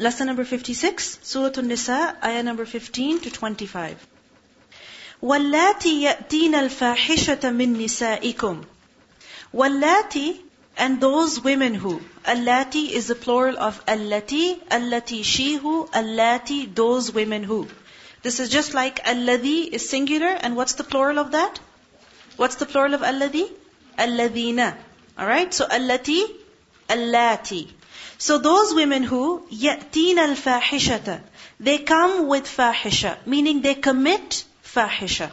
Lesson number 56, Surah An-Nisa, ayah number 15 to 25. وَاللَّاتِي يَأْتِينَ الْفَاحِشَةَ مِن نِسَائِكُمْ وَاللَّاتِي and those women who. Allati is the plural of allati, allati she who, allati those women who. This is just like alladhi is singular and what's the plural of that? What's the plural of alladhi? Alladhina. Alright, so allati, allati. so those women who yatin al fahishata, they come with fahisha, meaning they commit fahisha.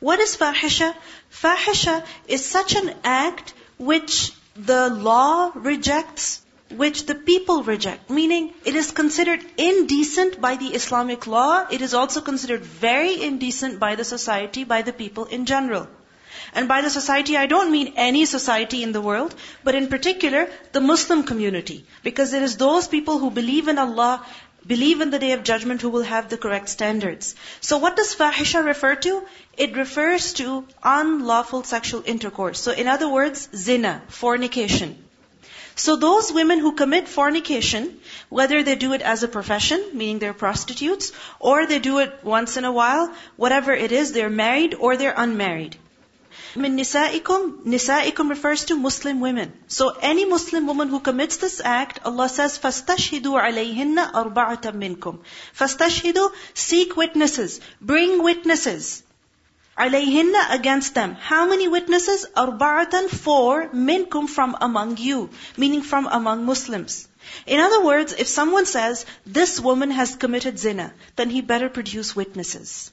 What is fahisha? Fahisha is such an act which the law rejects, which the people reject. Meaning, it is considered indecent by the Islamic law. It is also considered very indecent by the society, by the people in general. And by the society, I don't mean any society in the world, but in particular, the Muslim community. Because it is those people who believe in Allah, believe in the day of judgment who will have the correct standards. So what does fahisha refer to? It refers to unlawful sexual intercourse. So in other words, zina, fornication. So those women who commit fornication, whether they do it as a profession, meaning they're prostitutes, or they do it once in a while, whatever it is, they're married or they're unmarried Min nisaikum, nisaikum refers to Muslim women. So any Muslim woman who commits this act, Allah says, فَاسْتَشْهِدُوا عَلَيْهِنَّ أَرْبَعَةً مِّنْكُمْ فَاسْتَشْهِدُوا, seek witnesses, bring witnesses. عَلَيْهِنَّ against them. How many witnesses? أَرْبَعَةً Four, minkum from among you. Meaning from among Muslims. In other words, if someone says, this woman has committed zina, then he better produce witnesses.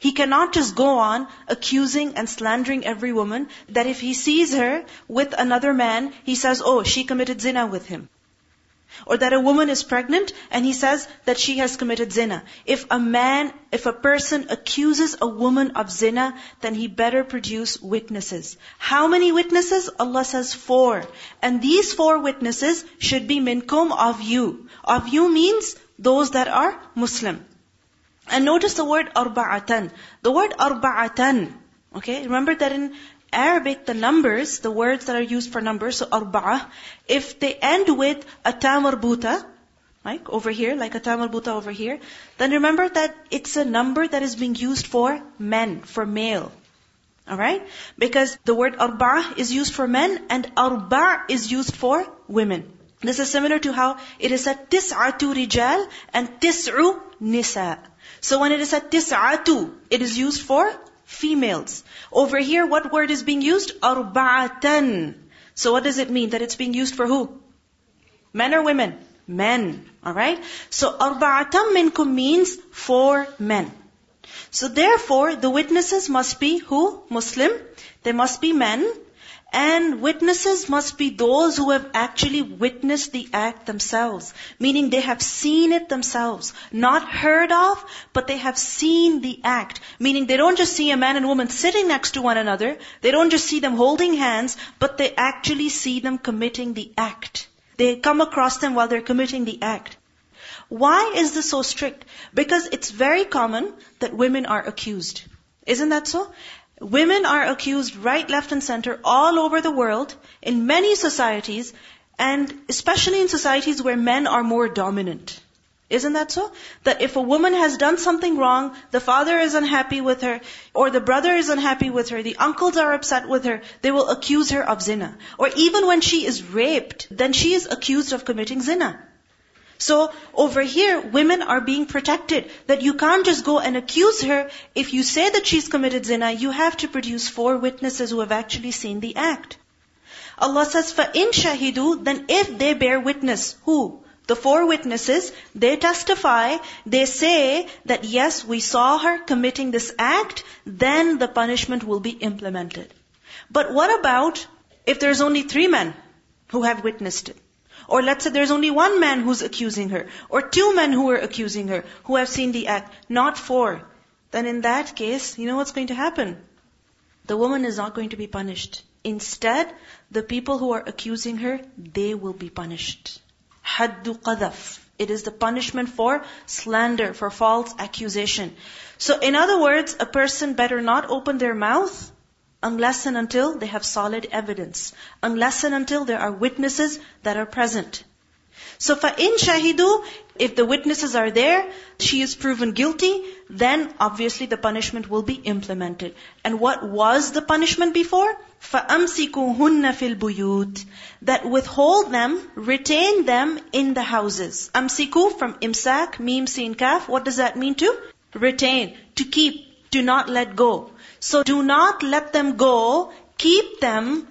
He cannot just go on accusing and slandering every woman that if he sees her with another man, he says, oh, she committed zina with him. Or that a woman is pregnant and he says that she has committed zina. If a man, if a person accuses a woman of zina, then he better produce witnesses. How many witnesses? Allah says four. And these four witnesses should be minkum of you. Of you means those that are Muslim. And notice the word arba'atan. The word arba'atan, okay, remember that in Arabic, the numbers, the words that are used for numbers, so arba'ah, if they end with a tamarbuta, like over here, like a tamarbuta over here, then remember that it's a number that is being used for men, for male. Alright? Because the word arba'ah is used for men and arba' is used for women. This is similar to how it is said tis'atu rijal and tis'u nisa. So when it is at tis'atu, it is used for females. Over here, what word is being used? Arba'atan. So what does it mean? That it's being used for who? Men or women? Men. Alright? So arba'atan minkum means for men. So therefore, the witnesses must be who? Muslim. They must be men. And witnesses must be those who have actually witnessed the act themselves. Meaning they have seen it themselves. Not heard of, but they have seen the act. Meaning they don't just see a man and woman sitting next to one another. They don't just see them holding hands, but they actually see them committing the act. They come across them while they're committing the act. Why is this so strict? Because it's very common that women are accused. Isn't that so? Women are accused right, left, and center all over the world, in many societies, and especially in societies where men are more dominant. Isn't that so? That if a woman has done something wrong, the father is unhappy with her, or the brother is unhappy with her, the uncles are upset with her, they will accuse her of zina. Or even when she is raped, then she is accused of committing zina. So over here, women are being protected. That you can't just go and accuse her. If you say that she's committed zina, you have to produce four witnesses who have actually seen the act. Allah says, فَإِن شَهِدُوا Then if they bear witness, who? The four witnesses, they testify, they say that yes, we saw her committing this act, then the punishment will be implemented. But what about if there's only three men who have witnessed it? Or let's say there's only one man who's accusing her, or two men who are accusing her, who have seen the act, not four. Then in that case, you know what's going to happen? The woman is not going to be punished. Instead, the people who are accusing her, they will be punished. Haddu qadaf. It is the punishment for slander, for false accusation. So in other words, a person better not open their mouth unless and until they have solid evidence, unless and until there are witnesses that are present. So فَإِن شَهِدُوا If the witnesses are there, she is proven guilty, then obviously the punishment will be implemented. And what was the punishment before? فَأَمْسِكُوهُنَّ فِي الْبُيُوتِ That withhold them, retain them in the houses. Amsiku from imsak, mim, sin, kaf. What does that mean to? Retain, to keep, to not let go. So do not let them go, keep them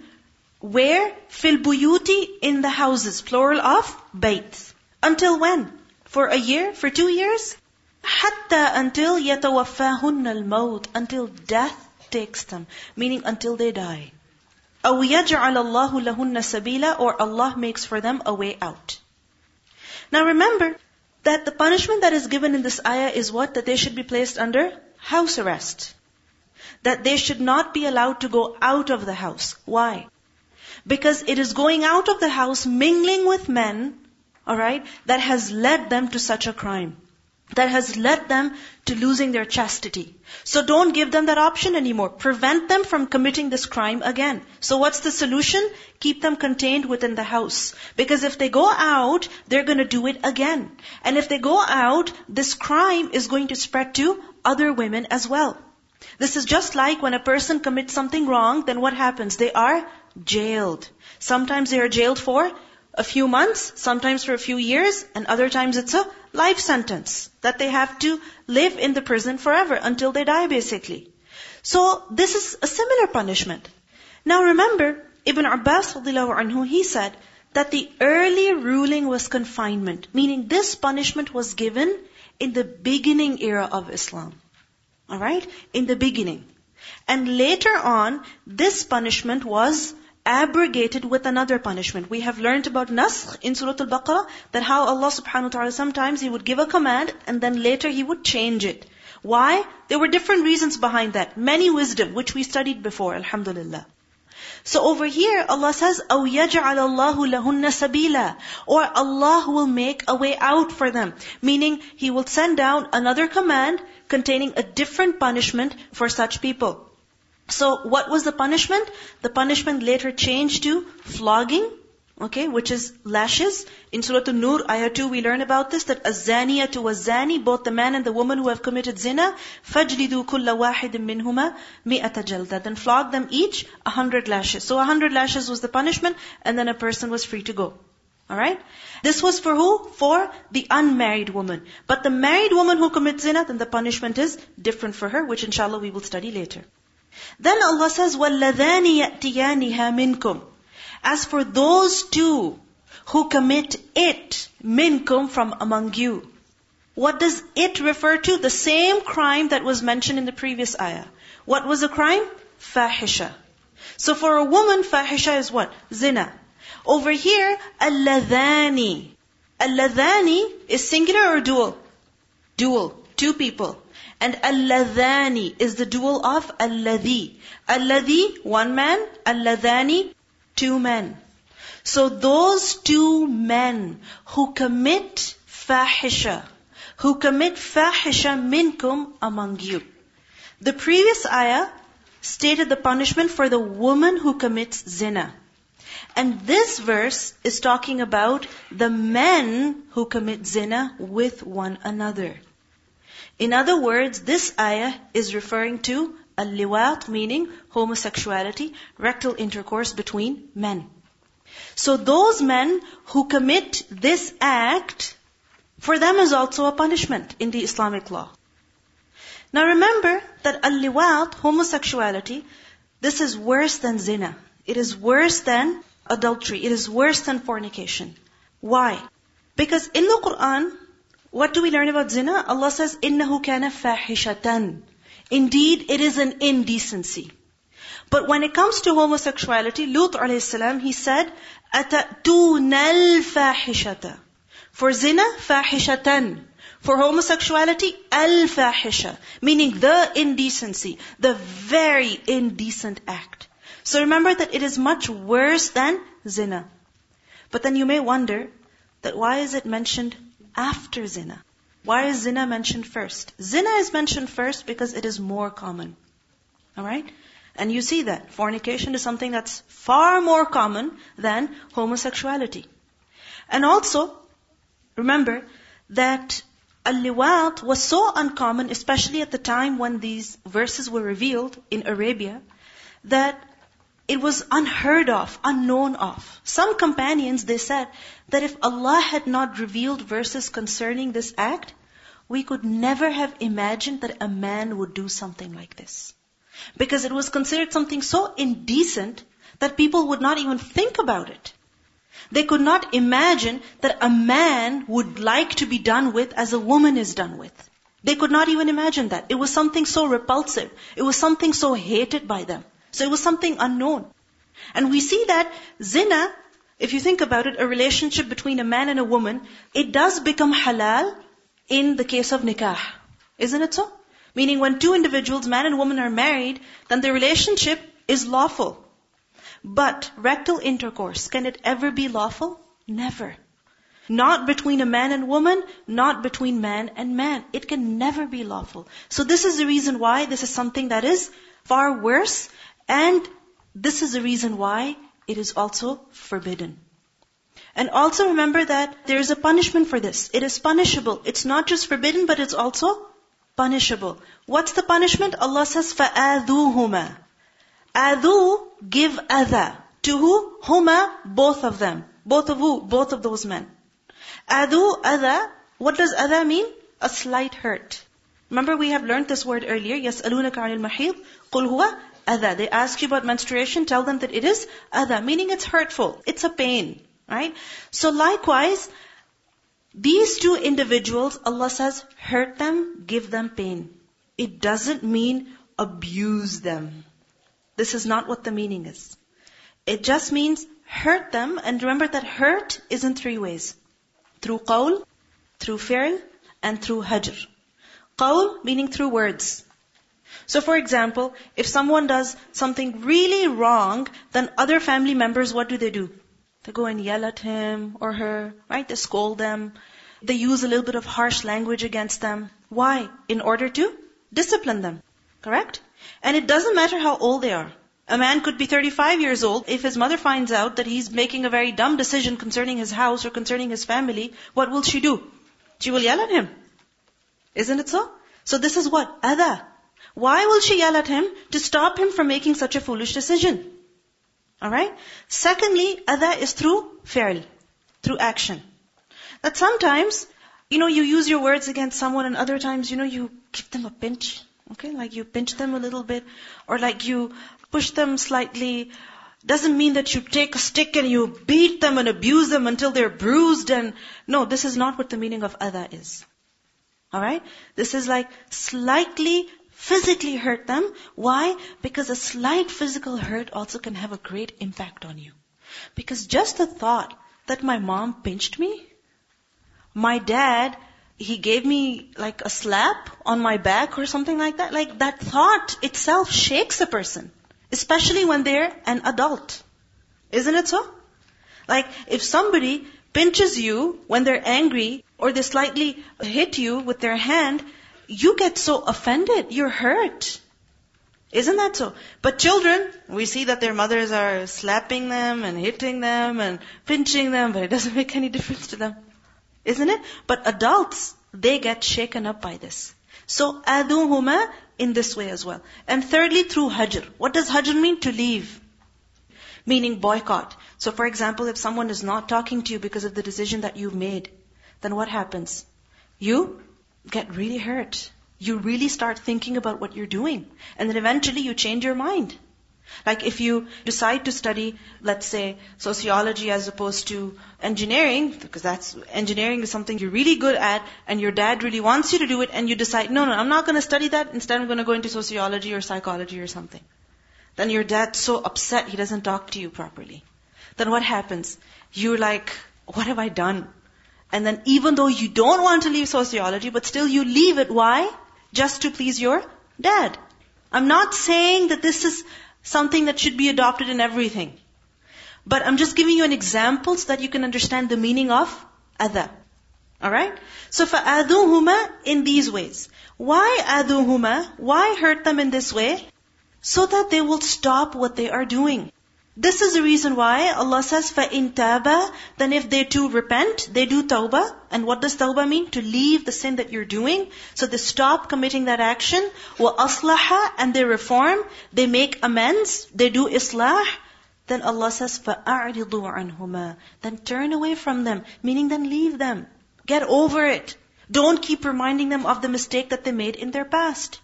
where? Fil buyuti in the houses, plural of bayt. Until when? For a year? For two years? Hatta until yatawaffahunna al-maut, until death takes them, meaning until they die. أو يجعل الله لهن سبيلا, or Allah makes for them a way out. Now remember that the punishment that is given in this ayah is what? That they should be placed under house arrest. That they should not be allowed to go out of the house. Why? Because it is going out of the house, mingling with men, alright, that has led them to such a crime. That has led them to losing their chastity. So don't give them that option anymore. Prevent them from committing this crime again. So what's the solution? Keep them contained within the house. Because if they go out, they're gonna do it again. And if they go out, this crime is going to spread to other women as well. This is just like when a person commits something wrong, then what happens? They are jailed. Sometimes they are jailed for a few months, sometimes for a few years, and other times it's a life sentence that they have to live in the prison forever until they die basically. So this is a similar punishment. Now remember, Ibn Abbas anhu, he said that the early ruling was confinement, meaning this punishment was given in the beginning era of Islam. Alright? In the beginning. And later on, this punishment was abrogated with another punishment. We have learned about naskh in Surah Al-Baqarah, that how Allah subhanahu wa ta'ala sometimes He would give a command and then later He would change it. Why? There were different reasons behind that. Many wisdom, which we studied before, alhamdulillah. So over here, Allah says, أَوْ يَجْعَلَ اللَّهُ لَهُنَّ سَبِيلًا Or Allah will make a way out for them. Meaning, He will send down another command containing a different punishment for such people. So what was the punishment? The punishment later changed to flogging, okay, which is lashes. In Surah An-Nur, ayah 2, we learn about this, that الزَّانِيَةُ وَالزَّانِي, both the man and the woman who have committed zina, فَجْلِدُوا كُلَّ وَاحِدٍ مِّنْهُمَا مِئَةَ جَلْدَةً Then flog them each a hundred lashes. So a hundred lashes was the punishment, and then a person was free to go. Alright? This was for who? For the unmarried woman. But the married woman who commits zina, then the punishment is different for her, which inshallah we will study later. Then Allah says, وَالَّذَانِ يَأْتِيَانِهَا مِنْكُمْ as for those two who commit it, minkum from among you. What does it refer to? The same crime that was mentioned in the previous ayah. What was the crime? Fahisha. So for a woman, fahisha is what? Zina. Over here, alladhani. Alladhani is singular or dual? Dual. Two people. And alladhani is the dual of alladhi. Alladhi, one man. Alladhani, two men. So those two men who commit fahisha, who commit fahisha minkum among you. The previous ayah stated the punishment for the woman who commits zina. And this verse is talking about the men who commit zina with one another. In other words, this ayah is referring to al-liwat, meaning homosexuality, rectal intercourse between men. So those men who commit this act, for them is also a punishment in the Islamic law. Now remember that al-liwat, homosexuality, this is worse than zina. It is worse than adultery. It is worse than fornication. Why? Because in the Quran, what do we learn about zina? Allah says, إِنَّهُ كَانَ فَاحِشَةً Indeed, it is an indecency. But when it comes to homosexuality, Lut alayhi he said, أَتَأْتُونَ الْفَاحِشَةَ For zina, فَاحِشَةً For homosexuality, al-fahisha, meaning the indecency, the very indecent act. So remember that it is much worse than zina. But then you may wonder that why is it mentioned after zina. Why is zina mentioned first? Zina is mentioned first because it is more common. Alright? And you see that. Fornication is something that's far more common than homosexuality. And also, remember that al-liwat was so uncommon, especially at the time when these verses were revealed in Arabia, that it was unheard of, unknown of. Some companions, they said that if Allah had not revealed verses concerning this act, we could never have imagined that a man would do something like this. Because it was considered something so indecent that people would not even think about it. They could not imagine that a man would like to be done with as a woman is done with. They could not even imagine that. It was something so repulsive. It was something so hated by them. So it was something unknown. And we see that zina, if you think about it, a relationship between a man and a woman, it does become halal in the case of nikah. Isn't it so? Meaning when two individuals, man and woman, are married, then the relationship is lawful. But rectal intercourse, can it ever be lawful? Never. Not between a man and woman, not between man and man. It can never be lawful. So this is the reason why this is something that is far worse and this is the reason why it is also forbidden. And also remember that there is a punishment for this. It is punishable. It's not just forbidden, but it's also punishable. What's the punishment? Allah says, فَآذُوهُمَا Adu, give adha. To who? Huma, both of them. Both of who? Both of those men. Adu, adha. What does adha mean? A slight hurt. Remember we have learned this word earlier. Yes, alunaka anil mahid. Qul huwa adha. They ask you about menstruation, tell them that it is adha, meaning it's hurtful. It's a pain. Right? So likewise, these two individuals, Allah says, hurt them, give them pain. It doesn't mean abuse them. This is not what the meaning is. It just means hurt them, and remember that hurt is in three ways. Through qawl, through fi'l, and through hajr. Qawl meaning through words. So for example, if someone does something really wrong, then other family members, what do they do? They go and yell at him or her, right? They scold them. They use a little bit of harsh language against them. Why? In order to discipline them. Correct? And it doesn't matter how old they are. A man could be 35 years old. If his mother finds out that he's making a very dumb decision concerning his house or concerning his family, what will she do? She will yell at him. Isn't it so? So this is what? Adha. Why will she yell at him? To stop him from making such a foolish decision. Alright? Secondly, adha is through fi'l, through action. That sometimes, you know, you use your words against someone and other times, you know, you give them a pinch. Okay? Like you pinch them a little bit, or like you push them slightly. Doesn't mean that you take a stick and you beat them and abuse them until they're bruised and, no, this is not what the meaning of adha is. Alright? This is like slightly physically hurt them. Why? Because a slight physical hurt also can have a great impact on you. Because just the thought that my mom pinched me, my dad, he gave me like a slap on my back or something like that, like that thought itself shakes a person. Especially when they're an adult. Isn't it so? Like, if somebody pinches you when they're angry, or they slightly hit you with their hand, you get so offended, you're hurt. Isn't that so? But children, we see that their mothers are slapping them and hitting them and pinching them, but it doesn't make any difference to them. Isn't it? But adults, they get shaken up by this. So, aduhuma in this way as well. And thirdly, through hajr. What does hajr mean? To leave. Meaning boycott. So for example, if someone is not talking to you because of the decision that you've made, then what happens? You get really hurt. You really start thinking about what you're doing. And then eventually you change your mind. Like if you decide to study, let's say, sociology as opposed to engineering, because that's, engineering is something you're really good at, and your dad really wants you to do it, and you decide, no, no, I'm not gonna study that, instead I'm gonna go into sociology or psychology or something. Then your dad's so upset, he doesn't talk to you properly. Then what happens? You're like, what have I done? And then even though you don't want to leave sociology, but still you leave it, why? Just to please your dad. I'm not saying that this is something that should be adopted in everything. But I'm just giving you an example so that you can understand the meaning of adha. Alright? So فَأَذُوهُمَا in these ways. Why aduhuma? Why hurt them in this way? So that they will stop what they are doing. This is the reason why Allah says, فَإِن تَابَ Then if they too repent, they do tawbah. And what does tawbah mean? To leave the sin that you're doing. So they stop committing that action. وَأَصْلَحَ And they reform. They make amends. They do islah. Then Allah says, فَأَعْرِضُوا عَنْهُمَا Then turn away from them. Meaning then leave them. Get over it. Don't keep reminding them of the mistake that they made in their past.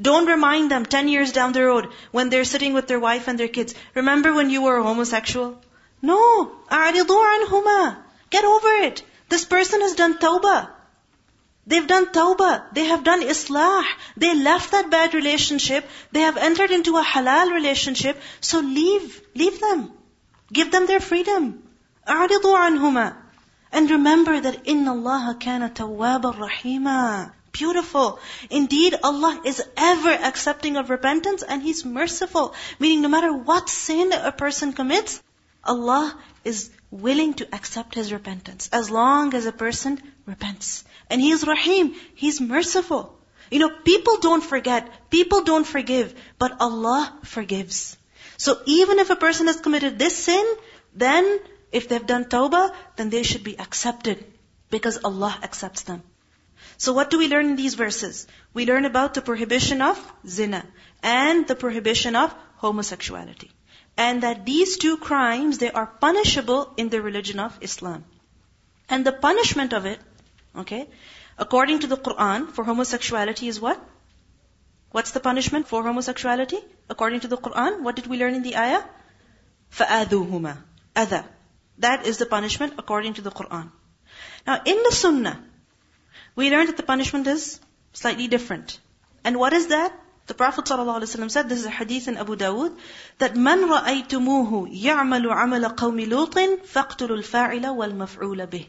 Don't remind them 10 years down the road when they're sitting with their wife and their kids. Remember when you were a homosexual? No. أَعْرِضُوا عَنْهُمَا Get over it. This person has done tawbah. They've done tawbah. They have done islah. They left that bad relationship. They have entered into a halal relationship. So leave. Leave them. Give them their freedom. أَعْرِضُوا عَنْهُمَا And remember that إِنَّ اللَّهَ كَانَ تَوَّابًا رَحِيمًا beautiful. Indeed, Allah is ever accepting of repentance and He's merciful. Meaning no matter what sin a person commits, Allah is willing to accept his repentance as long as a person repents. And He is Rahim. He's merciful. You know, people don't forget, people don't forgive, but Allah forgives. So even if a person has committed this sin, then if they've done tawbah, then they should be accepted because Allah accepts them. So what do we learn in these verses? We learn about the prohibition of zina and the prohibition of homosexuality. And that these two crimes, they are punishable in the religion of Islam. And the punishment of it, okay, according to the Quran, for homosexuality is what? What's the punishment for homosexuality? According to the Quran, what did we learn in the ayah? فَآذُوهُمَا Adha. That is the punishment according to the Quran. Now in the Sunnah, we learned that the punishment is slightly different. And what is that? The Prophet ﷺ said, this is a hadith in Abu Dawud, that من رأيتموه يعمل عمل قوم لوط فاقتلوا الفاعل والمفعول به.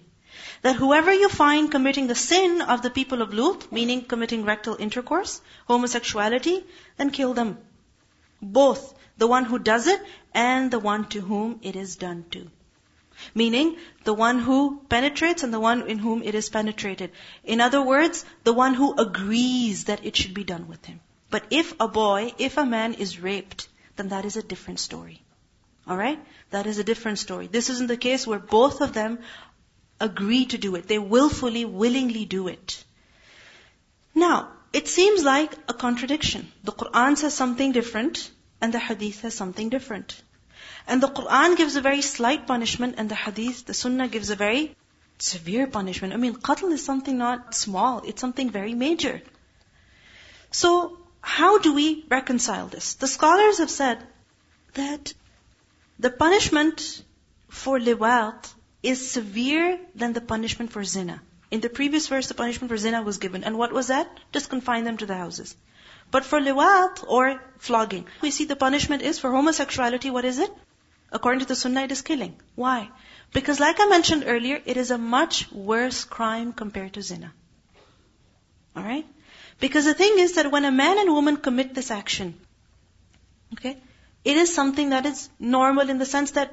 That whoever you find committing the sin of the people of Lut, meaning committing rectal intercourse, homosexuality, then kill them. Both, the one who does it and the one to whom it is done to. Meaning, the one who penetrates and the one in whom it is penetrated. In other words, the one who agrees that it should be done with him. But if a boy, if a man is raped, then that is a different story. Alright? That is a different story. This isn't the case where both of them agree to do it. They willfully, willingly do it. Now, it seems like a contradiction. The Quran says something different, and the Hadith says something different. And the Quran gives a very slight punishment, and the Hadith, the Sunnah gives a very severe punishment. I mean, qatl is something not small, it's something very major. So, how do we reconcile this? The scholars have said that the punishment for liwat is severe than the punishment for zina. In the previous verse, the punishment for zina was given. And what was that? Just confine them to the houses. But for liwat or flogging, we see the punishment is for homosexuality, what is it? According to the Sunnah, it is killing. Why? Because like I mentioned earlier, it is a much worse crime compared to zina. Alright? Because the thing is that when a man and woman commit this action, okay, it is something that is normal in the sense that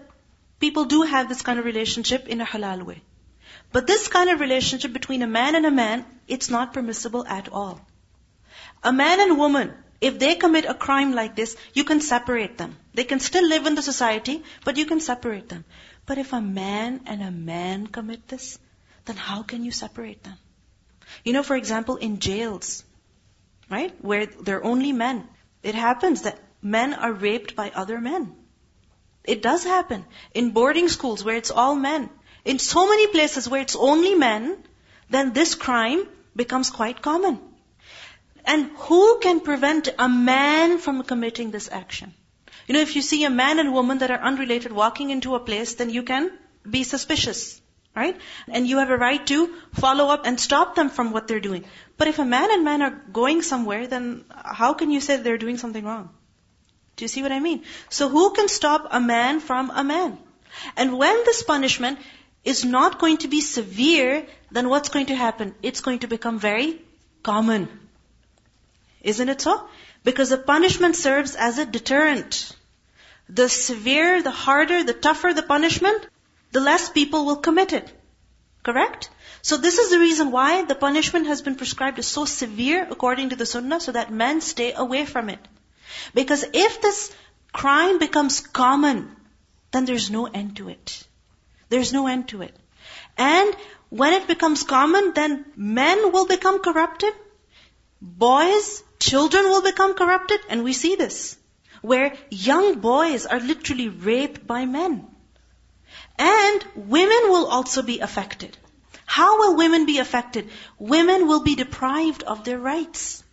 people do have this kind of relationship in a halal way. But this kind of relationship between a man and a man, it's not permissible at all. A man and woman, if they commit a crime like this, you can separate them. They can still live in the society, but you can separate them. But if a man and a man commit this, then how can you separate them? You know, for example, in jails, right, where there are only men, it happens that men are raped by other men. It does happen. In boarding schools where it's all men. In so many places where it's only men, then this crime becomes quite common. And who can prevent a man from committing this action? You know, if you see a man and woman that are unrelated walking into a place, then you can be suspicious. Right? And you have a right to follow up and stop them from what they're doing. But if a man and man are going somewhere, then how can you say they're doing something wrong? Do you see what I mean? So who can stop a man from a man? And when this punishment is not going to be severe, then what's going to happen? It's going to become very common. Isn't it so? Because the punishment serves as a deterrent. The severe, the harder, the tougher the punishment, the less people will commit it. Correct? So this is the reason why the punishment has been prescribed as so severe according to the sunnah so that men stay away from it. Because if this crime becomes common, then there's no end to it. There's no end to it. And when it becomes common, then men will become corrupted, boys, children will become corrupted, and we see this, where young boys are literally raped by men. And women will also be affected. How will women be affected? Women will be deprived of their rights.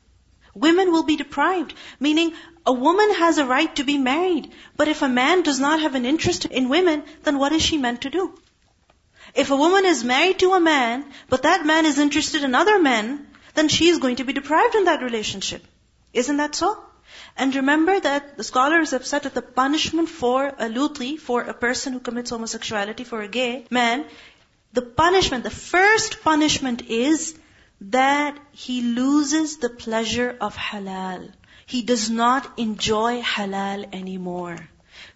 Women will be deprived, meaning a woman has a right to be married, but if a man does not have an interest in women, then what is she meant to do? If a woman is married to a man, but that man is interested in other men, then she is going to be deprived in that relationship. Isn't that so? And remember that the scholars have said that the punishment for a luti, for a person who commits homosexuality, for a gay man, the punishment, the first punishment is that he loses the pleasure of halal. He does not enjoy halal anymore.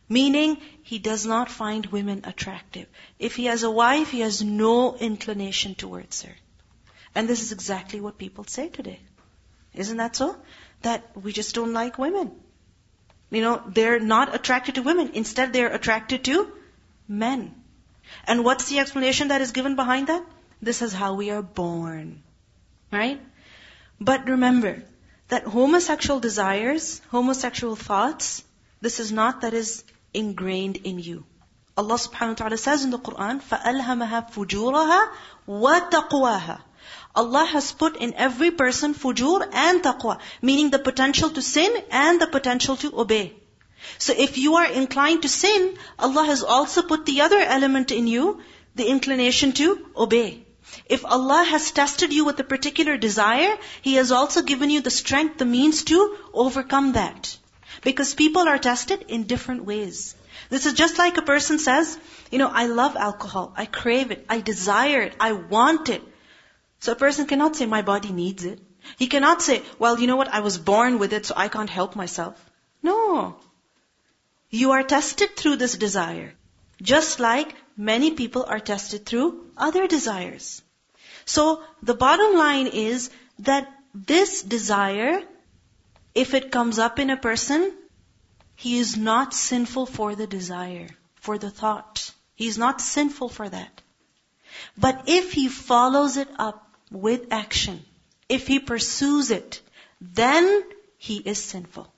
Meaning, he does not find women attractive. If he has a wife, he has no inclination towards her. And this is exactly what people say today. Isn't that so? That we just don't like women. You know, they're not attracted to women. Instead, they're attracted to men. And what's the explanation that is given behind that? This is how we are born. Right? But remember that homosexual desires, homosexual thoughts, this is not that is ingrained in you. Allah subhanahu wa ta'ala says in the Quran, فَأَلْهَمَهَا فُجُورَهَا وَتَقْوَاهَا Allah has put in every person fujur and taqwa, meaning the potential to sin and the potential to obey. So if you are inclined to sin, Allah has also put the other element in you, the inclination to obey. If Allah has tested you with a particular desire, He has also given you the strength, the means to overcome that. Because people are tested in different ways. This is just like a person says, you know, I love alcohol, I crave it, I desire it, I want it. So a person cannot say, my body needs it. He cannot say, well, you know what, I was born with it, so I can't help myself. No. You are tested through this desire. Just like many people are tested through other desires. So the bottom line is that this desire if it comes up in a person, he is not sinful for the desire, for the thought. He is not sinful for that. But if he follows it up with action, if he pursues it, then he is sinful.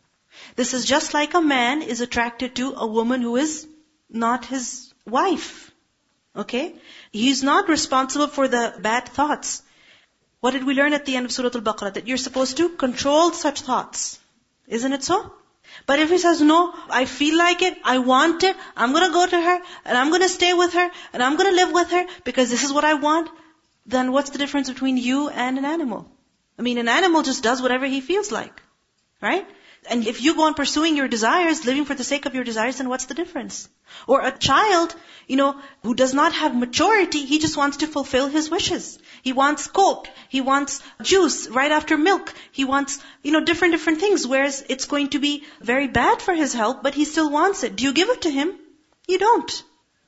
This is just like a man is attracted to a woman who is not his wife. Okay? He's not responsible for the bad thoughts. What did we learn at the end of Surah Al-Baqarah? That you're supposed to control such thoughts. Isn't it so? But if he says, no, I feel like it, I want it, I'm gonna go to her, and I'm gonna stay with her, and I'm gonna live with her, because this is what I want, then what's the difference between you and an animal? I mean, an animal just does whatever he feels like. Right? And if you go on pursuing your desires, living for the sake of your desires, then what's the difference? Or a child, you know, who does not have maturity, he just wants to fulfill his wishes. He wants coke, he wants juice right after milk, he wants, you know, different, different things, whereas it's going to be very bad for his health, but he still wants it. Do you give it to him? You don't.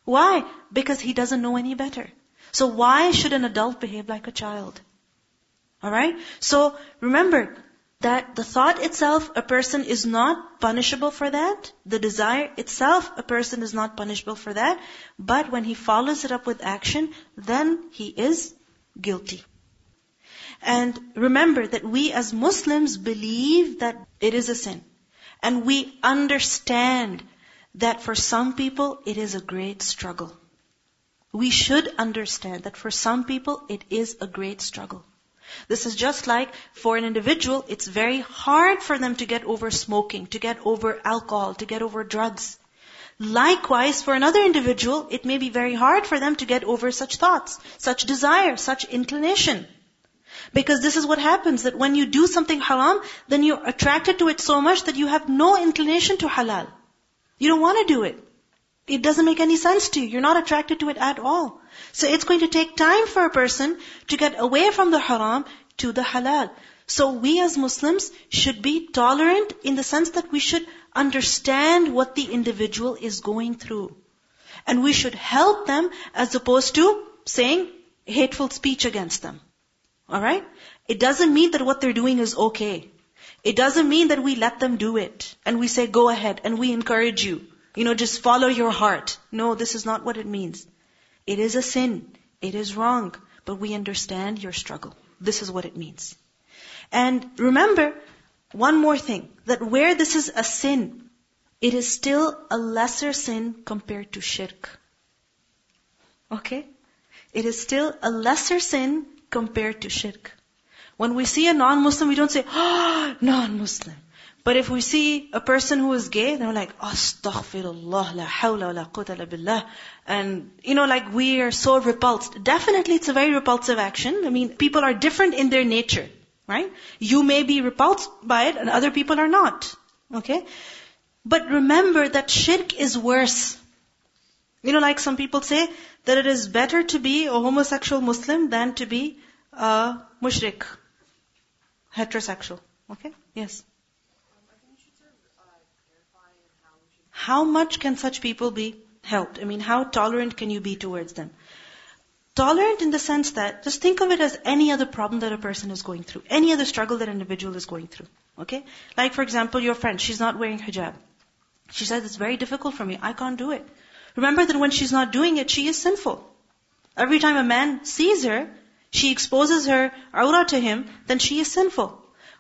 Why? Because he doesn't know any better. So why should an adult behave like a child? Alright? So remember, that the thought itself, a person is not punishable for that. The desire itself, a person is not punishable for that. But when he follows it up with action, then he is guilty. And remember that we as Muslims believe that it is a sin. And we understand that for some people it is a great struggle. We should understand that for some people it is a great struggle. This is just like for an individual, it's very hard for them to get over smoking, to get over alcohol, to get over drugs. Likewise, for another individual, it may be very hard for them to get over such thoughts, such desire, such inclination. Because this is what happens, that when you do something haram, then you're attracted to it so much that you have no inclination to halal. You don't want to do it. It doesn't make any sense to you. You're not attracted to it at all. So it's going to take time for a person to get away from the haram to the halal. So we as Muslims should be tolerant in the sense that we should understand what the individual is going through. And we should help them as opposed to saying hateful speech against them. Alright? It doesn't mean that what they're doing is okay. It doesn't mean that we let them do it and we say go ahead and we encourage you. You know, just follow your heart. No, this is not what it means. It is a sin. It is wrong. But we understand your struggle. This is what it means. And remember, one more thing, that where this is a sin, it is still a lesser sin compared to shirk. Okay? It is still a lesser sin compared to shirk. When we see a non-Muslim, we don't say, ah, oh, non-Muslim. But if we see a person who is gay, they're like, astaghfirullah, la hawla la quwwata la billah. And, you know, like we are so repulsed. Definitely it's a very repulsive action. I mean, people are different in their nature, right? You may be repulsed by it and other people are not. Okay? But remember that shirk is worse. You know, like some people say that it is better to be a homosexual Muslim than to be a mushrik, heterosexual. Okay? Yes. How much can such people be helped? I mean, how tolerant can you be towards them? Tolerant in the sense that just think of it as any other problem that a person is going through, any other struggle that an individual is going through. Okay? Like for example, your friend, she's not wearing hijab. She says, it's very difficult for me. I can't do it. Remember that when she's not doing it, she is sinful. Every time a man sees her, she exposes her awrah to him, then she is sinful.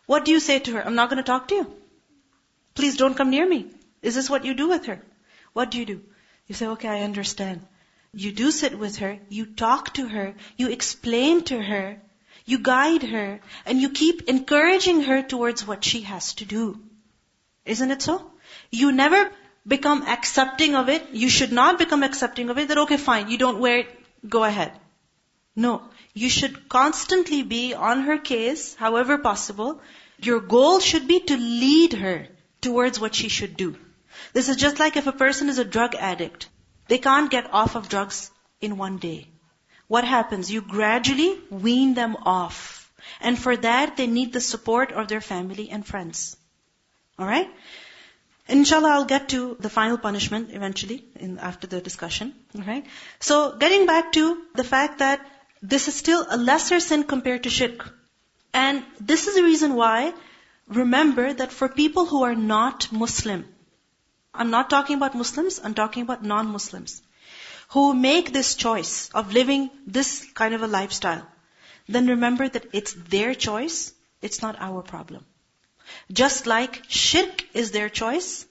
What do you say to her? I'm not going to talk to you. Please don't come near me. Is this what you do with her? What do you do? You say, okay, I understand. You do sit with her, you talk to her, you explain to her, you guide her, and you keep encouraging her towards what she has to do. Isn't it so? You never become accepting of it. You should not become accepting of it that, okay, fine, you don't wear it, go ahead. No. You should constantly be on her case, however possible. Your goal should be to lead her towards what she should do. This is just like if a person is a drug addict. They can't get off of drugs in one day. What happens? You gradually wean them off. And for that, they need the support of their family and friends. Alright? Inshallah, I'll get to the final punishment eventually in, after the discussion. Alright? So, getting back to the fact that this is still a lesser sin compared to shirk. And this is the reason why, remember that for people who are not Muslim, I'm not talking about Muslims, I'm talking about non-Muslims who make this choice of living this kind of a lifestyle, then remember that it's their choice, it's not our problem. Just like shirk is their choice,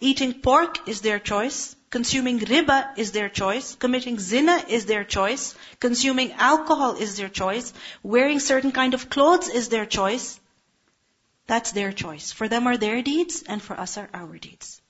eating pork is their choice, consuming riba is their choice, committing zina is their choice, consuming alcohol is their choice, wearing certain kind of clothes is their choice. That's their choice. For them are their deeds and for us are our deeds.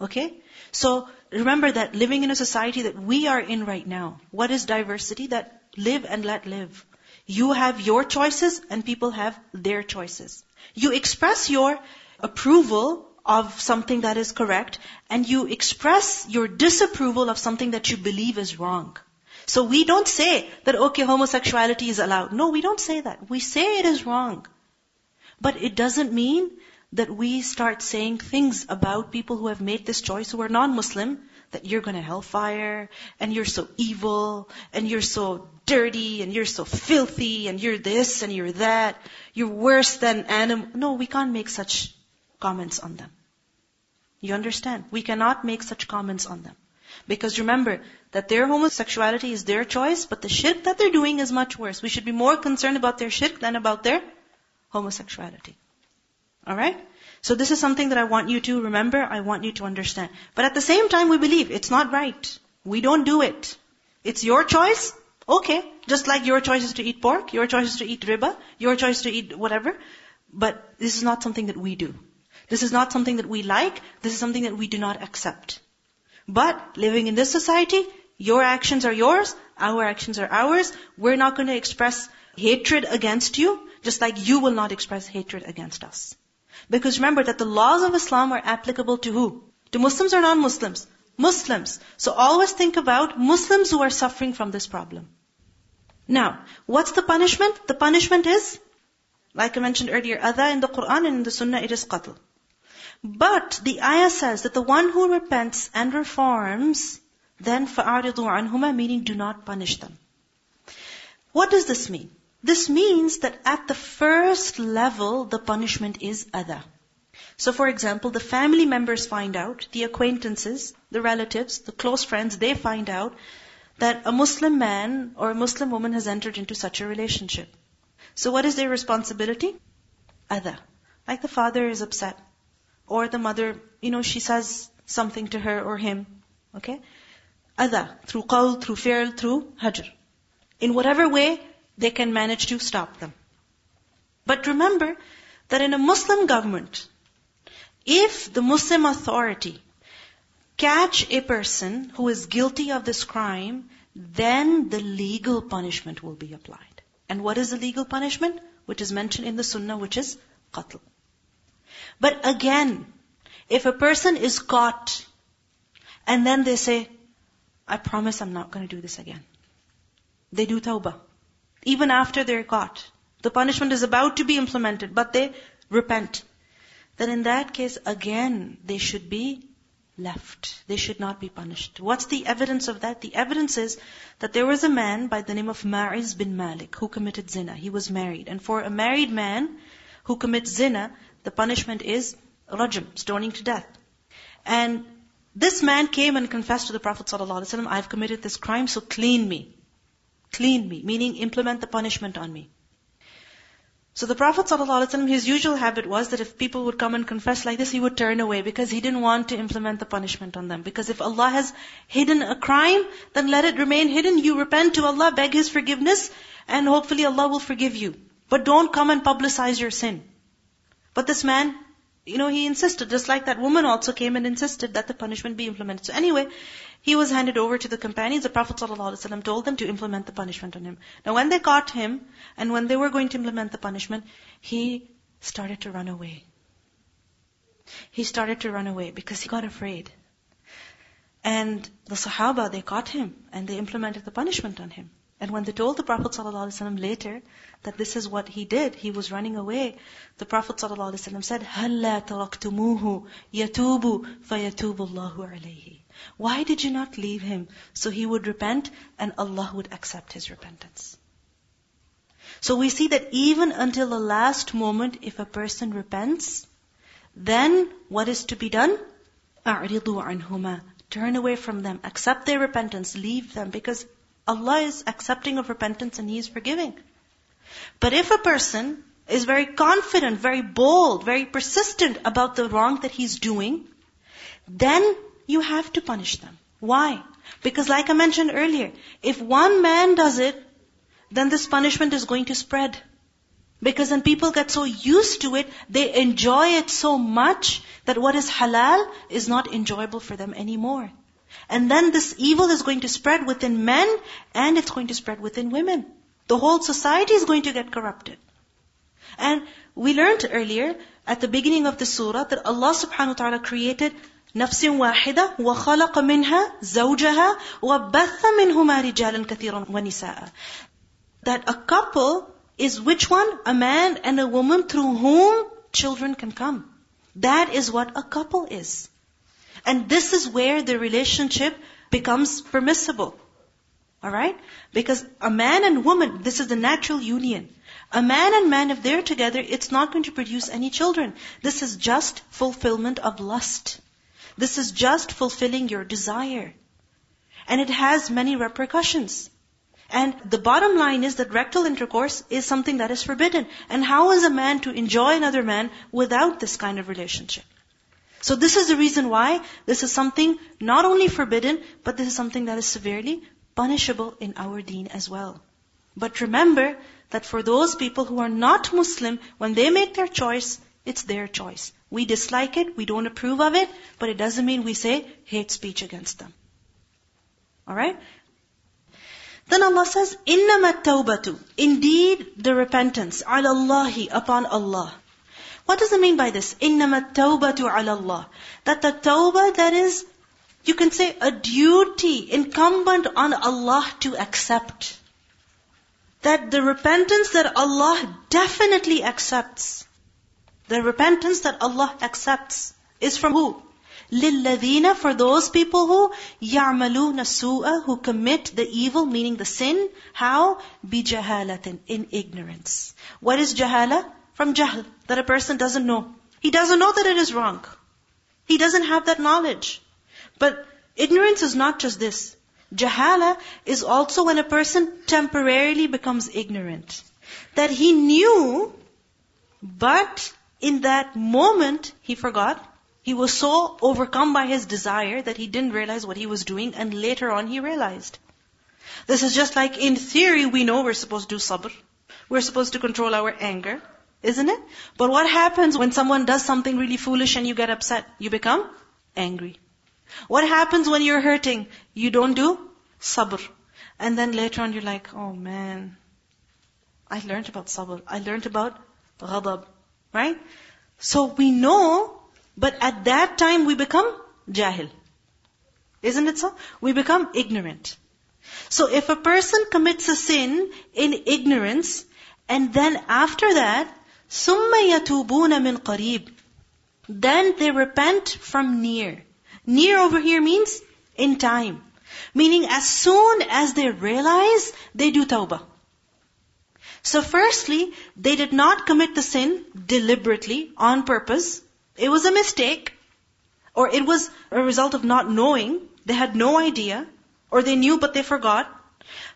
Okay? So remember that living in a society that we are in right now, what is diversity? That live and let live. You have your choices and people have their choices. You express your approval of something that is correct and you express your disapproval of something that you believe is wrong. So we don't say that, okay, homosexuality is allowed. No, we don't say that. We say it is wrong. But it doesn't mean that we start saying things about people who have made this choice who are non-Muslim, that you're to hellfire, and you're so evil, and you're so dirty, and you're so filthy, and you're this, and you're that, you're worse than animal. No, we can't make such comments on them. You understand? We cannot make such comments on them. Because remember that their homosexuality is their choice, but the shirk that they're doing is much worse. We should be more concerned about their shirk than about their homosexuality. Alright? So this is something that I want you to remember, I want you to understand. But at the same time we believe it's not right. We don't do it. It's your choice, okay. Just like your choice is to eat pork, your choice is to eat riba, your choice to eat whatever. But this is not something that we do. This is not something that we like, this is something that we do not accept. But living in this society, your actions are yours, our actions are ours. We're not going to express hatred against you, just like you will not express hatred against us. Because remember that the laws of Islam are applicable to who? To Muslims or non-Muslims? Muslims. So always think about Muslims who are suffering from this problem. Now, what's the punishment? The punishment is, like I mentioned earlier, adha in the Quran and in the Sunnah it is qatl. But the ayah says that the one who repents and reforms, then فَأَعْرِضُوا عَنْهُمَا meaning do not punish them. What does this mean? This means that at the first level, the punishment is adha. So for example, the family members find out, the acquaintances, the relatives, the close friends, they find out that a Muslim man or a Muslim woman has entered into such a relationship. So what is their responsibility? Adha. Like the father is upset. Or the mother, you know, she says something to her or him. Okay? Adha. Through qawl, through fi'l, through hajr. In whatever way they can manage to stop them. But remember that in a Muslim government, if the Muslim authority catch a person who is guilty of this crime, then the legal punishment will be applied. And what is the legal punishment? Which is mentioned in the Sunnah, which is qatl. But again, if a person is caught and then they say, I promise I'm not going to do this again. They do tawbah. Even after they're caught. The punishment is about to be implemented, but they repent then in that case, again, they should be left. They should not be punished. What's the evidence of that? The evidence is that there was a man by the name of Ma'iz bin Malik who committed zina. He was married. And for a married man who commits zina, the punishment is rajm, stoning to death. And this man came and confessed to the Prophet ﷺ, I've committed this crime, so clean me. Clean me, meaning implement the punishment on me. So the Prophet ﷺ, his usual habit was that if people would come and confess like this, he would turn away because he didn't want to implement the punishment on them. Because if Allah has hidden a crime, then let it remain hidden. You repent to Allah, beg His forgiveness, and hopefully Allah will forgive you. But don't come and publicize your sin. But this man, you know, he insisted, just like that woman also came and insisted that the punishment be implemented. So anyway, he was handed over to the companions. The Prophet ﷺ told them to implement the punishment on him. Now when they caught him, and when they were going to implement the punishment, he started to run away. He started to run away because he got afraid. And the Sahaba, they caught him and they implemented the punishment on him. And when they told the Prophet ﷺ later that this is what he did, he was running away, the Prophet ﷺ said, هَلَّا تَرَكْتُمُوهُ يَتُوبُ فَيَتُوبُ اللَّهُ عَلَيْهِ Why did you not leave him so he would repent and Allah would accept his repentance? So we see that even until the last moment, if a person repents, then what is to be done? أَعْرِضُوا عَنْهُمَا Turn away from them, accept their repentance, leave them, because Allah is accepting of repentance and He is forgiving. But if a person is very confident, very bold, very persistent about the wrong that he's doing, then you have to punish them. Why? Because like I mentioned earlier, if one man does it, then this punishment is going to spread. Because then people get so used to it, they enjoy it so much that what is halal is not enjoyable for them anymore. And then this evil is going to spread within men and it's going to spread within women. The whole society is going to get corrupted. And we learned earlier at the beginning of the surah that Allah subhanahu wa ta'ala created نفس واحدة وخلق منها زوجها وبث منهما رجالا كثيرا ونساء. That a couple is which one? A man and a woman through whom children can come. That is what a couple is. And this is where the relationship becomes permissible. Alright? Because a man and woman, this is the natural union. A man and man, if they're together, it's not going to produce any children. This is just fulfillment of lust. This is just fulfilling your desire. And it has many repercussions. And the bottom line is that rectal intercourse is something that is forbidden. And how is a man to enjoy another man without this kind of relationship? So this is the reason why this is something not only forbidden, but this is something that is severely punishable in our deen as well. But remember that for those people who are not Muslim, when they make their choice, it's their choice. We dislike it, we don't approve of it, but it doesn't mean we say hate speech against them. Alright? Then Allah says, إِنَّمَا التَّوْبَةُ Indeed, the repentance, عَلَى اللَّهِ upon Allah. What does it mean by this? إِنَّمَا التَّوْبَةُ عَلَى اللَّهِ That the tawbah that is, you can say a duty incumbent on Allah to accept. That the repentance that Allah definitely accepts. The repentance that Allah accepts is from who? لِلَّذِينَ For those people who يَعْمَلُونَ السُّوءَ Who commit the evil, meaning the sin. How? بِجَهَالَةٍ In ignorance. What is jahala? From jahl, that a person doesn't know. He doesn't know that it is wrong. He doesn't have that knowledge. But ignorance is not just this. Jahala is also when a person temporarily becomes ignorant. That he knew, but in that moment he forgot. He was so overcome by his desire that he didn't realize what he was doing and later on he realized. This is just like in theory we know we're supposed to do sabr. We're supposed to control our anger. Isn't it? But what happens when someone does something really foolish and you get upset? You become angry. What happens when you're hurting? You don't do sabr. And then later on you're like, oh man, I learned about sabr. I learned about ghadab. Right? So we know, but at that time we become jahil. Isn't it so? We become ignorant. So if a person commits a sin in ignorance, and then after that, ثُمَّ يَتُوبُونَ مِنْ قَرِيبٍ Then they repent from near. Near over here means in time. Meaning as soon as they realize, they do tawbah. So firstly, they did not commit the sin deliberately, on purpose. It was a mistake. Or it was a result of not knowing. They had no idea. Or they knew but they forgot.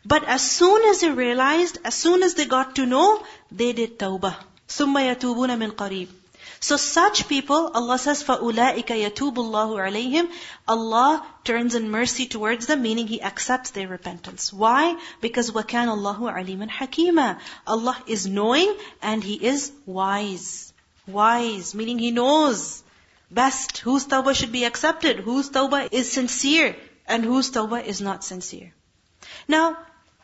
But as soon as they realized, as soon as they got to know, they did tawbah. ثُمَّ يَتُوبُونَ مِنْ قَرِيبٍ So such people, Allah says, فَأُولَٰئِكَ يَتُوبُ اللَّهُ عَلَيْهِمْ Allah turns in mercy towards them, meaning He accepts their repentance. Why? Because وَكَانَ اللَّهُ عَلِيمًا حَكِيمًا Allah is knowing and He is wise. Wise, meaning He knows best whose tawbah should be accepted, whose tawbah is sincere, and whose tawbah is not sincere. Now,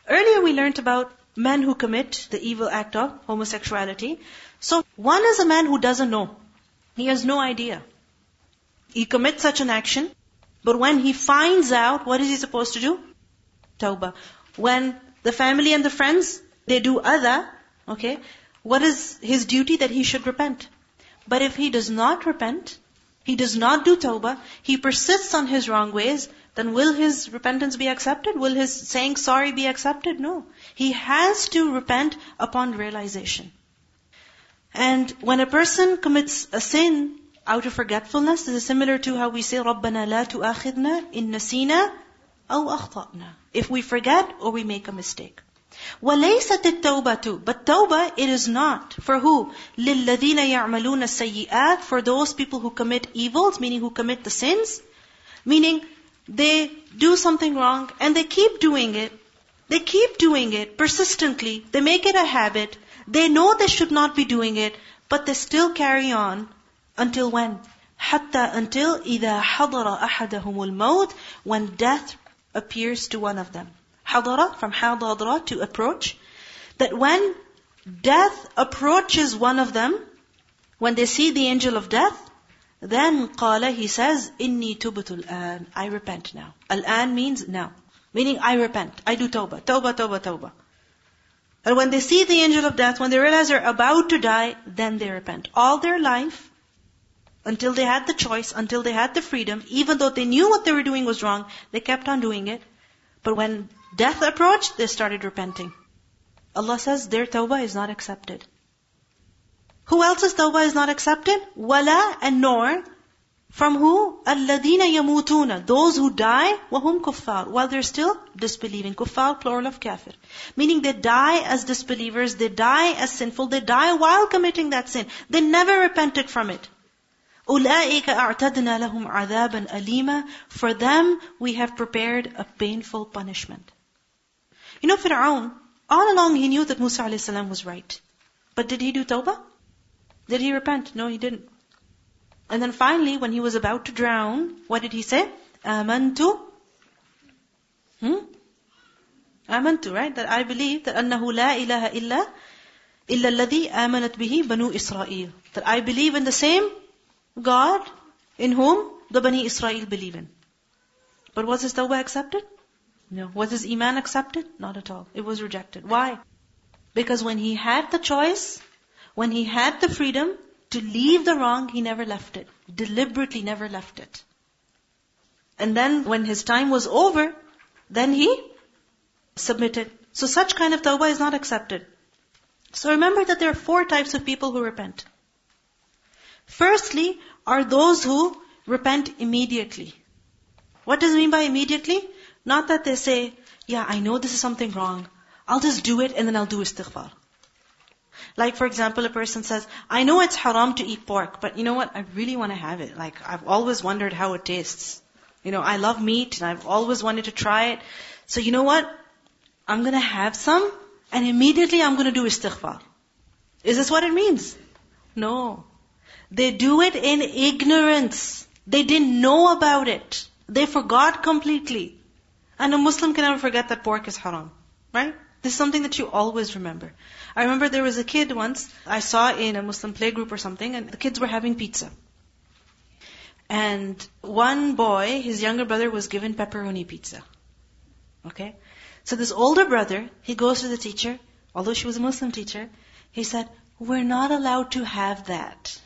earlier we learned about men who commit the evil act of homosexuality. So, one is a man who doesn't know. He has no idea. He commits such an action, but when he finds out, what is he supposed to do? Tawbah. When the family and the friends, they do other, okay, what is his duty that he should repent? But if he does not repent, he does not do tawbah, he persists on his wrong ways, then will his repentance be accepted? Will his saying sorry be accepted? No. He has to repent upon realization. And when a person commits a sin out of forgetfulness, this is similar to how we say, رَبَّنَا لَا تُؤَاخِذْنَا إِن نَسِينَا أَوْ أَخْطَأْنَا If we forget or we make a mistake. وَلَيْسَتِ التَّوْبَةُ But tawbah, it is not. For who? لِلَّذِينَ يَعْمَلُونَ السَّيِّئَاتِ For those people who commit evils, meaning who commit the sins. Meaning, they do something wrong and they keep doing it. They keep doing it persistently. They make it a habit. They know they should not be doing it, but they still carry on until when? حتى until إذا حضر أحدهم الموت when death appears to one of them. حضر from حضر to approach. That when death approaches one of them, when they see the angel of death, then قال, he says, إني تبت الآن. I repent now. Al-an means now. Meaning I repent. I do tawbah. Tawbah, tawbah, tawbah. And when they see the angel of death, when they realize they're about to die, then they repent. All their life, until they had the choice, until they had the freedom, even though they knew what they were doing was wrong, they kept on doing it. But when death approached, they started repenting. Allah says their tawbah is not accepted. Who else's tawbah is not accepted? Wala and nor. From who? الَّذِينَ يَمُوتُونَ Those who die, وَهُمْ kuffar, While they're still disbelieving. Kuffar, plural of kafir. Meaning they die as disbelievers, they die as sinful, they die while committing that sin. They never repented from it. أُولَٰئِكَ أَعْتَدْنَا لَهُمْ عَذَابًا أَلِيمًا For them, we have prepared a painful punishment. You know, Fir'aun, all along he knew that Musa a.s. was right. But did he do tawbah? Did he repent? No, he didn't. And then finally, when he was about to drown, what did he say? Amantu. Hmm? Amantu, right? That I believe that annahu la ilaha illa illa alladhi amanat bihi banu Israel. That I believe in the same God in whom the Bani Israel believe in. But was his tawbah accepted? No. Was his iman accepted? Not at all. It was rejected. Why? Because when he had the choice, when he had the freedom, to leave the wrong, he never left it. Deliberately never left it. And then when his time was over, then he submitted. So such kind of tawbah is not accepted. So remember that there are four types of people who repent. Firstly, are those who repent immediately. What does it mean by immediately? Not that they say, yeah, I know this is something wrong. I'll just do it and then I'll do istighfar. Like for example, a person says, I know it's haram to eat pork, but you know what? I really want to have it. Like I've always wondered how it tastes. You know, I love meat and I've always wanted to try it. So you know what? I'm gonna have some and immediately I'm gonna do istighfar. Is this what it means? No. They do it in ignorance. They didn't know about it. They forgot completely. And a Muslim can never forget that pork is haram. Right? This is something that you always remember. I remember there was a kid once I saw in a Muslim playgroup or something, and the kids were having pizza. And one boy, his younger brother, was given pepperoni pizza. Okay? So this older brother, he goes to the teacher, although she was a Muslim teacher, he said, We're not allowed to have that.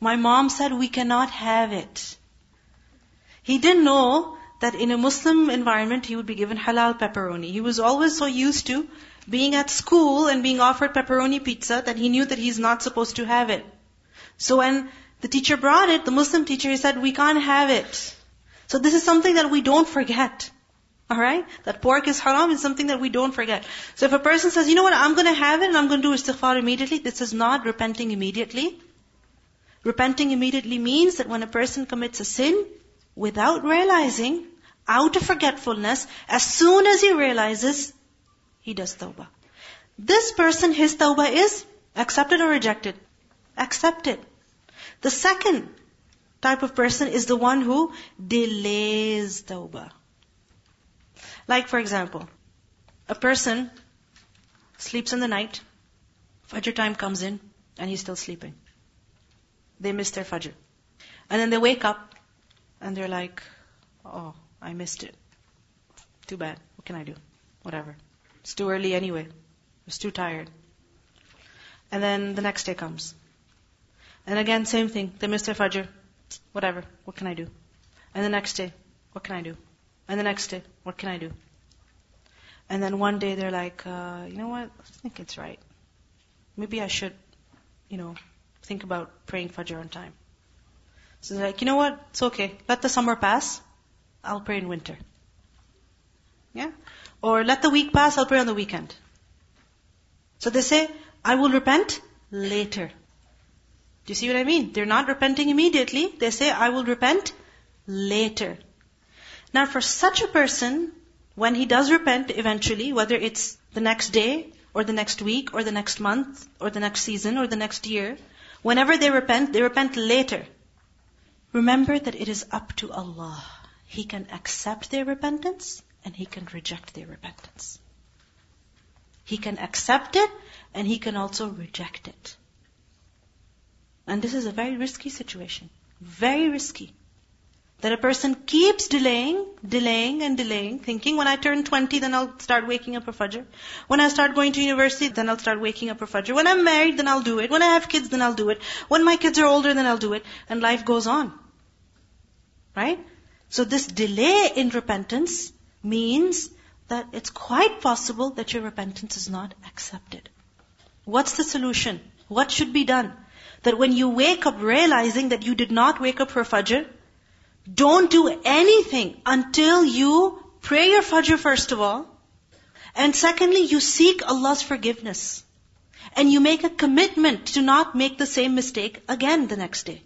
My mom said we cannot have it. He didn't know that in a Muslim environment he would be given halal pepperoni. He was always so used to being at school and being offered pepperoni pizza that he knew that he's not supposed to have it. So when the teacher brought it, the Muslim teacher, he said, we can't have it. So this is something that we don't forget. Alright? That pork is haram is something that we don't forget. So if a person says, you know what, I'm gonna have it and I'm gonna do istighfar immediately, this is not repenting immediately. Repenting immediately means that when a person commits a sin, without realizing, out of forgetfulness, as soon as he realizes, he does tawbah. This person, his tawbah is accepted or rejected? Accepted. The second type of person is the one who delays tawbah. Like for example, a person sleeps in the night, Fajr time comes in, and he's still sleeping. They miss their Fajr. And then they wake up, and they're like, oh, I missed it. Too bad. What can I do? Whatever. It's too early anyway. I was too tired. And then the next day comes. And again, same thing. They missed their Fajr. Whatever. What can I do? And the next day, what can I do? And the next day, what can I do? And then one day they're like, uh, you know what? I think it's right. Maybe I should, you know, think about praying Fajr on time. So they're like, you know what? It's okay. Let the summer pass. I'll pray in winter. Yeah? Or let the week pass, I'll pray on the weekend. So they say, I will repent later. Do you see what I mean? They're not repenting immediately. They say, I will repent later. Now for such a person, when he does repent eventually, whether it's the next day, or the next week, or the next month, or the next season, or the next year, whenever they repent, they repent later. Remember that it is up to Allah. He can accept their repentance, and He can reject their repentance. He can accept it, and He can also reject it. And this is a very risky situation. Very risky. That a person keeps delaying, delaying and delaying, thinking when I turn 20 then I'll start waking up for Fajr. When I start going to university then I'll start waking up for Fajr. When I'm married then I'll do it. When I have kids then I'll do it. When my kids are older then I'll do it. And life goes on. Right? So this delay in repentance means that it's quite possible that your repentance is not accepted. What's the solution? What should be done? That when you wake up realizing that you did not wake up for Fajr, don't do anything until you pray your Fajr first of all. And secondly, you seek Allah's forgiveness. And you make a commitment to not make the same mistake again the next day.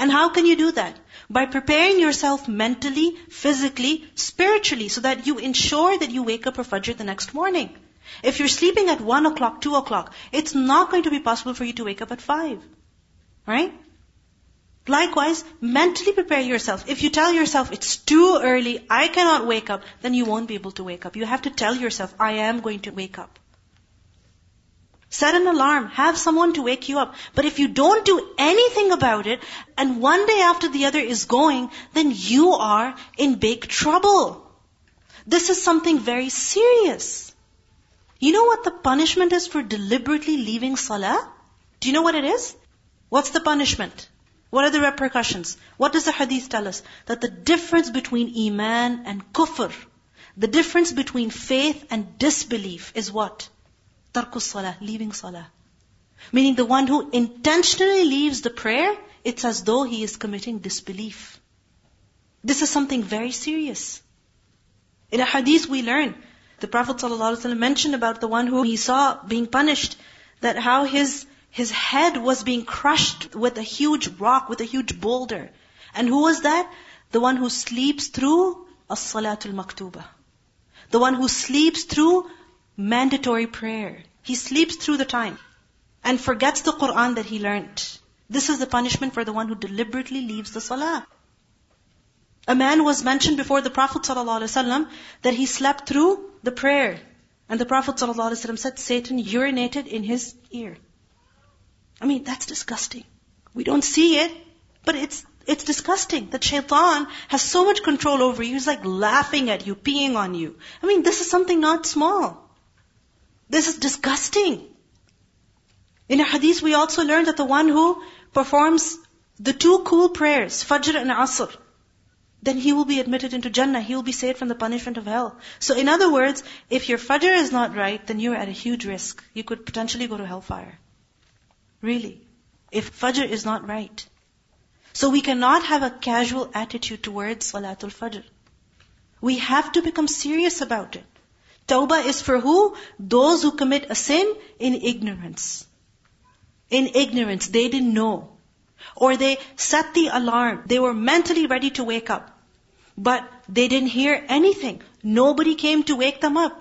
And how can you do that? By preparing yourself mentally, physically, spiritually, so that you ensure that you wake up for Fajr the next morning. If you're sleeping at 1 o'clock, 2 o'clock, it's not going to be possible for you to wake up at 5. Right? Likewise, mentally prepare yourself. If you tell yourself it's too early, I cannot wake up, then you won't be able to wake up. You have to tell yourself, I am going to wake up. Set an alarm. Have someone to wake you up. But if you don't do anything about it, and one day after the other is going, then you are in big trouble. This is something very serious. You know what the punishment is for deliberately leaving salah? Do you know what it is? What's the punishment? What are the repercussions? What does the hadith tell us? That the difference between iman and kufr, the difference between faith and disbelief is what? Tarkus salah, leaving salah. Meaning the one who intentionally leaves the prayer, it's as though he is committing disbelief. This is something very serious. In a hadith we learn, the Prophet ﷺ mentioned about the one who he saw being punished, that how his, his head was being crushed with a huge rock, with a huge boulder. And who was that? The one who sleeps through as-salatul maktuba. The one who sleeps through mandatory prayer. He sleeps through the time and forgets the Quran that he learned. This is the punishment for the one who deliberately leaves the salah. A man was mentioned before the Prophet ﷺ that he slept through the prayer. And the Prophet ﷺ said Satan urinated in his ear. I mean, that's disgusting. We don't see it, but it's, it's disgusting that shaitan has so much control over you. He's like laughing at you, peeing on you. I mean, this is something not small. This is disgusting. In a hadith, we also learned that the one who performs the two cool prayers, Fajr and Asr, then he will be admitted into Jannah. He will be saved from the punishment of hell. So in other words, if your Fajr is not right, then you're at a huge risk. You could potentially go to hellfire. Really. If Fajr is not right. So we cannot have a casual attitude towards Salatul Fajr. We have to become serious about it. Tawbah is for who? Those who commit a sin in ignorance. In ignorance, they didn't know. Or they set the alarm. They were mentally ready to wake up. But they didn't hear anything. Nobody came to wake them up.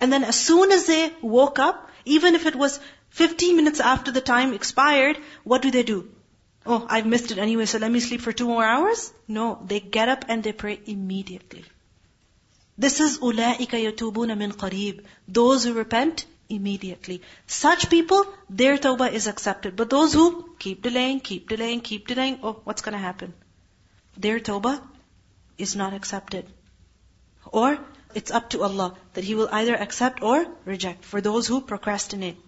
And then as soon as they woke up, even if it was 15 minutes after the time expired, what do they do? Oh, I've missed it anyway, so let me sleep for two more hours? No, they get up and they pray immediately. This is ulaika yatubuna min qareeb. Those who repent immediately. Such people, their tawbah is accepted. But those who keep delaying, keep delaying, keep delaying, oh, what's going to happen? Their tawbah is not accepted. Or it's up to Allah that He will either accept or reject for those who procrastinate.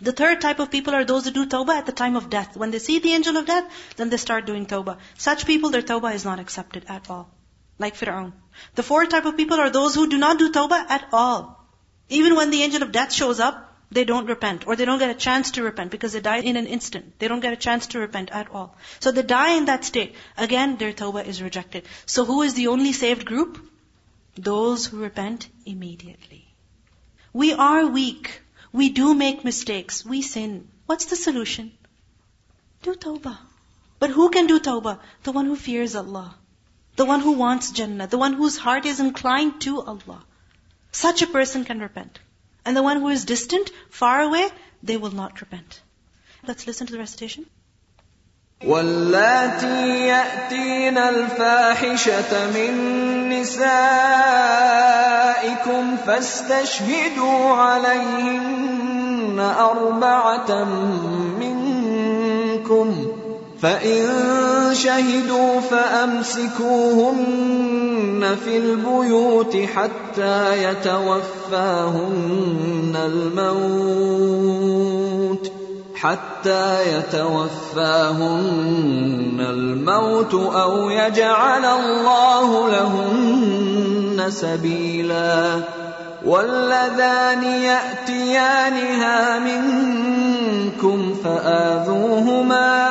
The third type of people are those who do tawbah at the time of death. When they see the angel of death, then they start doing tawbah. Such people, their tawbah is not accepted at all. Like Fir'aun. The fourth type of people are those who do not do tawbah at all. Even when the angel of death shows up, they don't repent, or they don't get a chance to repent because they die in an instant. They don't get a chance to repent at all. So they die in that state. Again, their tawbah is rejected. So who is the only saved group? Those who repent immediately. We are weak. We do make mistakes. We sin. What's the solution? Do tawbah. But who can do tawbah? The one who fears Allah. The one who wants Jannah. The one whose heart is inclined to Allah. Such a person can repent. And the one who is distant, far away, they will not repent. Let's listen to the recitation. واللاتي يأتين الفاحشة من نسائكم فاستشهدوا عليهن أربعة منكم فإن شهدوا فأمسكوهن في البيوت حتى يتوفاهن الموت حتى يتوفاهن الموت أو يجعل الله لهن سبيلا. واللذان يأتيانها منكم فآذوهما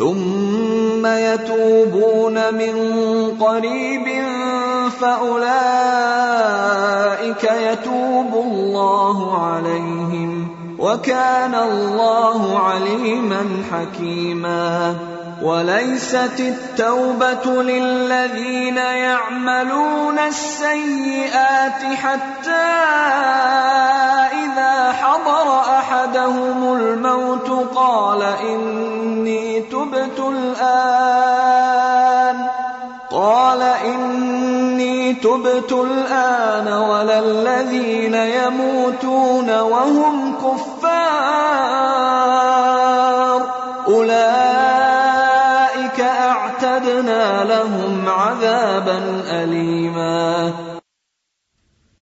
ثم يتوبون من قريب فأولئك يتوب الله عليهم وكان الله عليما حكيما وليست التوبة للذين يعملون السيئات حتى إذا حضر أحدهم الموت قال إني تبت الآن قال إني تبت الآن ولا الذين يموتون وهم كفار عَذَابًا أَلِيمًا